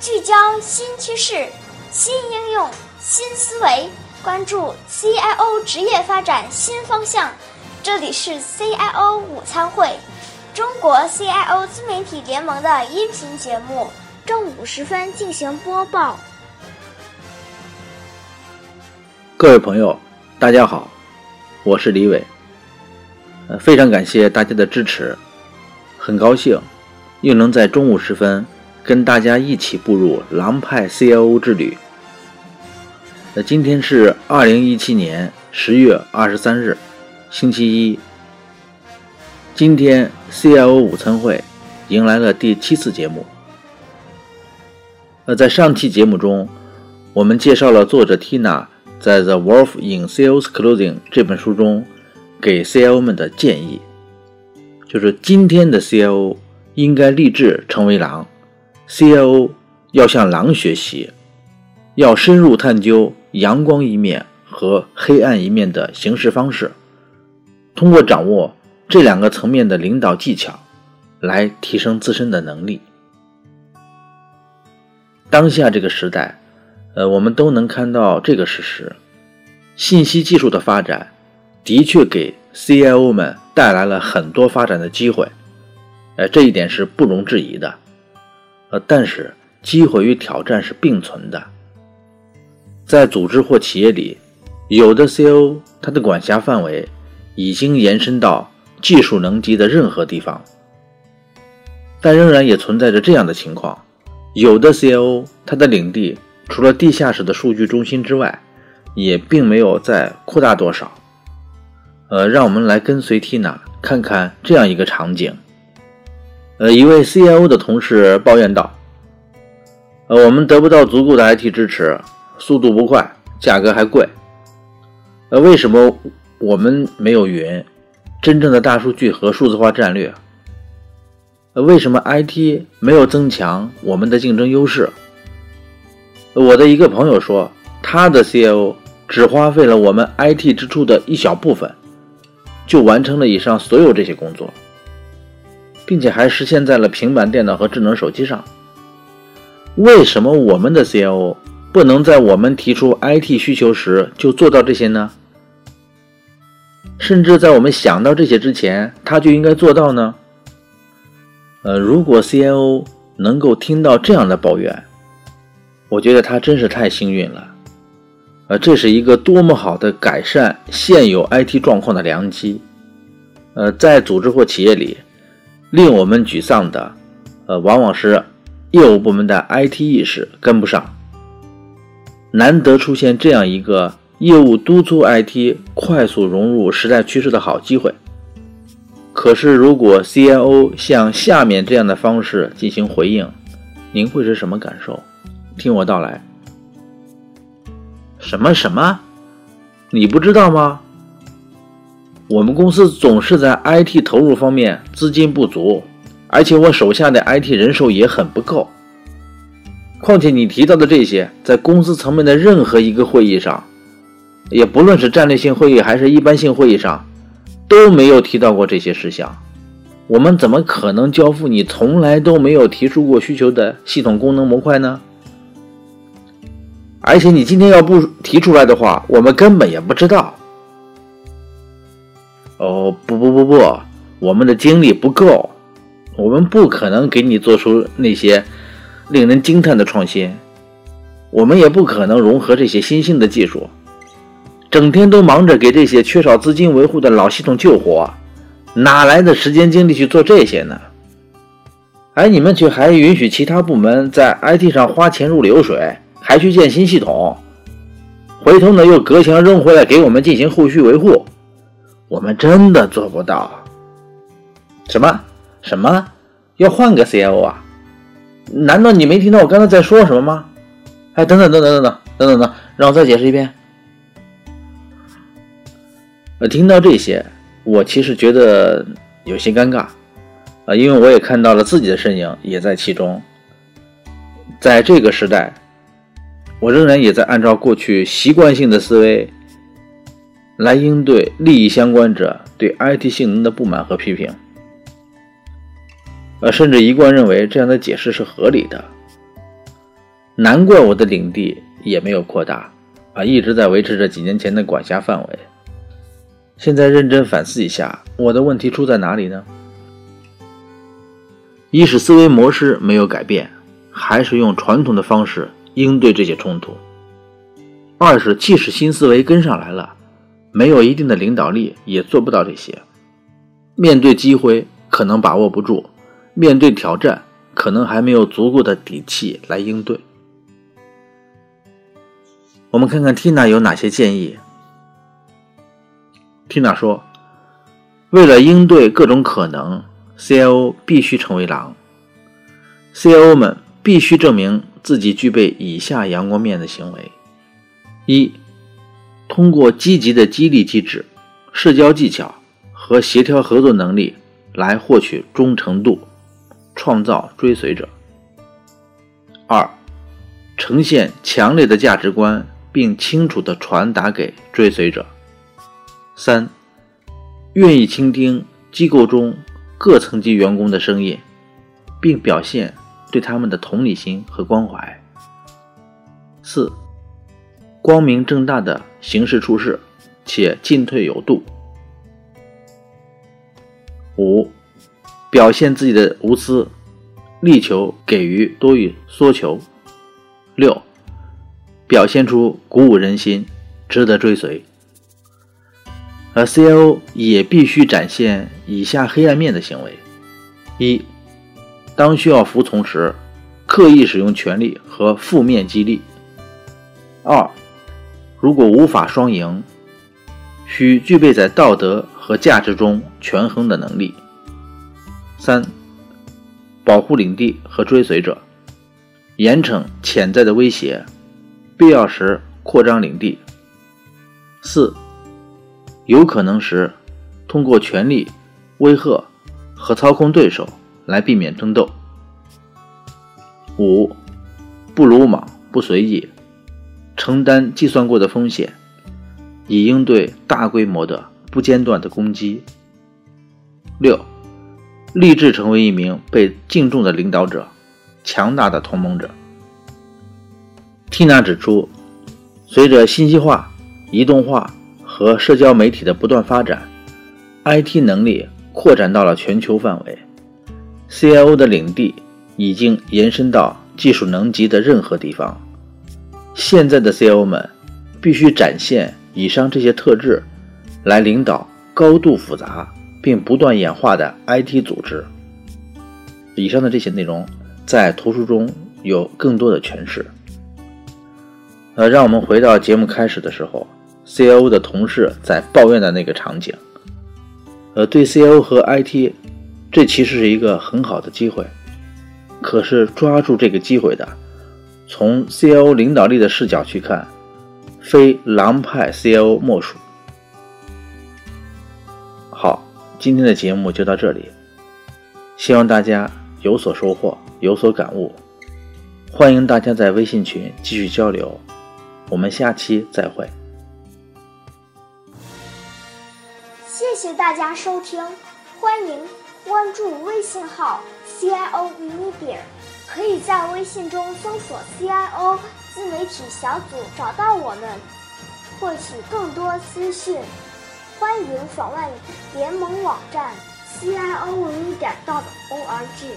聚焦新趋势、新应用、新思维，关注 CIO 职业发展新方向。这里是 CIO 午餐会，中国 CIO 自媒体联盟的音频节目，正午时分进行播报。各位朋友，大家好，我是李伟。呃，非常感谢大家的支持，很高兴又能在中午时分跟大家一起步入狼派 CIO 之旅。那今天是二零一七年十月二十三日，星期一。今天 CIO 午餐会迎来了第七次节目。那，在上期节目中，我们介绍了作者 Tina 在《The Wolf in Sales Clothing》这本书中。给 CIO 们的建议，就是今天的 CIO 应该立志成为狼，CIO 要向狼学习，要深入探究阳光一面和黑暗一面的行事方式，通过掌握这两个层面的领导技巧，来提升自身的能力。当下这个时代，呃，我们都能看到这个事实，信息技术的发展。的确给 CIO 们带来了很多发展的机会，呃，这一点是不容置疑的。呃，但是机会与挑战是并存的。在组织或企业里，有的 CIO 他的管辖范围已经延伸到技术能级的任何地方，但仍然也存在着这样的情况：有的 CIO 他的领地除了地下室的数据中心之外，也并没有再扩大多少。呃，让我们来跟随 Tina 看看这样一个场景。呃，一位 CIO 的同事抱怨道：“呃，我们得不到足够的 IT 支持，速度不快，价格还贵。呃，为什么我们没有云、真正的大数据和数字化战略？呃，为什么 IT 没有增强我们的竞争优势？”我的一个朋友说，他的 CIO 只花费了我们 IT 支出的一小部分。就完成了以上所有这些工作，并且还实现在了平板电脑和智能手机上。为什么我们的 CIO 不能在我们提出 IT 需求时就做到这些呢？甚至在我们想到这些之前，他就应该做到呢？呃，如果 CIO 能够听到这样的抱怨，我觉得他真是太幸运了。呃，这是一个多么好的改善现有 IT 状况的良机。呃，在组织或企业里，令我们沮丧的，呃，往往是业务部门的 IT 意识跟不上。难得出现这样一个业务督促 IT 快速融入时代趋势的好机会。可是，如果 CIO 像下面这样的方式进行回应，您会是什么感受？听我道来。什么什么？你不知道吗？我们公司总是在 IT 投入方面资金不足，而且我手下的 IT 人手也很不够。况且你提到的这些，在公司层面的任何一个会议上，也不论是战略性会议还是一般性会议上，都没有提到过这些事项。我们怎么可能交付你从来都没有提出过需求的系统功能模块呢？而且你今天要不提出来的话，我们根本也不知道。哦，不不不不，我们的精力不够，我们不可能给你做出那些令人惊叹的创新，我们也不可能融合这些新兴的技术，整天都忙着给这些缺少资金维护的老系统救火，哪来的时间精力去做这些呢？而你们却还允许其他部门在 IT 上花钱如流水。还去建新系统，回头呢又隔墙扔回来给我们进行后续维护，我们真的做不到。什么什么要换个 CIO 啊？难道你没听到我刚才在说什么吗？哎，等等等等等等等等等，让我再解释一遍。呃，听到这些，我其实觉得有些尴尬啊，因为我也看到了自己的身影也在其中，在这个时代。我仍然也在按照过去习惯性的思维来应对利益相关者对 IT 性能的不满和批评，呃，甚至一贯认为这样的解释是合理的，难怪我的领地也没有扩大啊，一直在维持着几年前的管辖范围。现在认真反思一下，我的问题出在哪里呢？一是思维模式没有改变，还是用传统的方式应对这些冲突；二是即使新思维跟上来了，没有一定的领导力，也做不到这些。面对机会可能把握不住，面对挑战可能还没有足够的底气来应对。我们看看 Tina 有哪些建议。Tina 说：“为了应对各种可能，CIO 必须成为狼。CIO 们必须证明自己具备以下阳光面的行为：一、通过积极的激励机制、社交技巧和协调合作能力来获取忠诚度，创造追随者；二、呈现强烈的价值观。”并清楚地传达给追随者。三、愿意倾听机构中各层级员工的声音，并表现对他们的同理心和关怀。四、光明正大的行事处事，且进退有度。五、表现自己的无私，力求给予多于索求。六。表现出鼓舞人心、值得追随，而 CIO 也必须展现以下黑暗面的行为：一、当需要服从时，刻意使用权力和负面激励；二、如果无法双赢，需具备在道德和价值中权衡的能力；三、保护领地和追随者，严惩潜在的威胁。必要时扩张领地。四，有可能时通过权力威吓和操控对手来避免争斗。五，不鲁莽不随意，承担计算过的风险，以应对大规模的不间断的攻击。六，立志成为一名被敬重的领导者，强大的同盟者。缇娜指出，随着信息化、移动化和社交媒体的不断发展，IT 能力扩展到了全球范围，CIO 的领地已经延伸到技术能级的任何地方。现在的 CIO 们必须展现以上这些特质，来领导高度复杂并不断演化的 IT 组织。以上的这些内容在图书中有更多的诠释。呃，让我们回到节目开始的时候，CIO 的同事在抱怨的那个场景。呃，对 CIO 和 IT，这其实是一个很好的机会。可是抓住这个机会的，从 CIO 领导力的视角去看，非狼派 CIO 莫属。好，今天的节目就到这里，希望大家有所收获，有所感悟。欢迎大家在微信群继续交流。我们下期再会。谢谢大家收听，欢迎关注微信号 CIO Media，可以在微信中搜索 CIO 自媒体小组找到我们，获取更多资讯。欢迎访问联盟网站 CIO Media.org。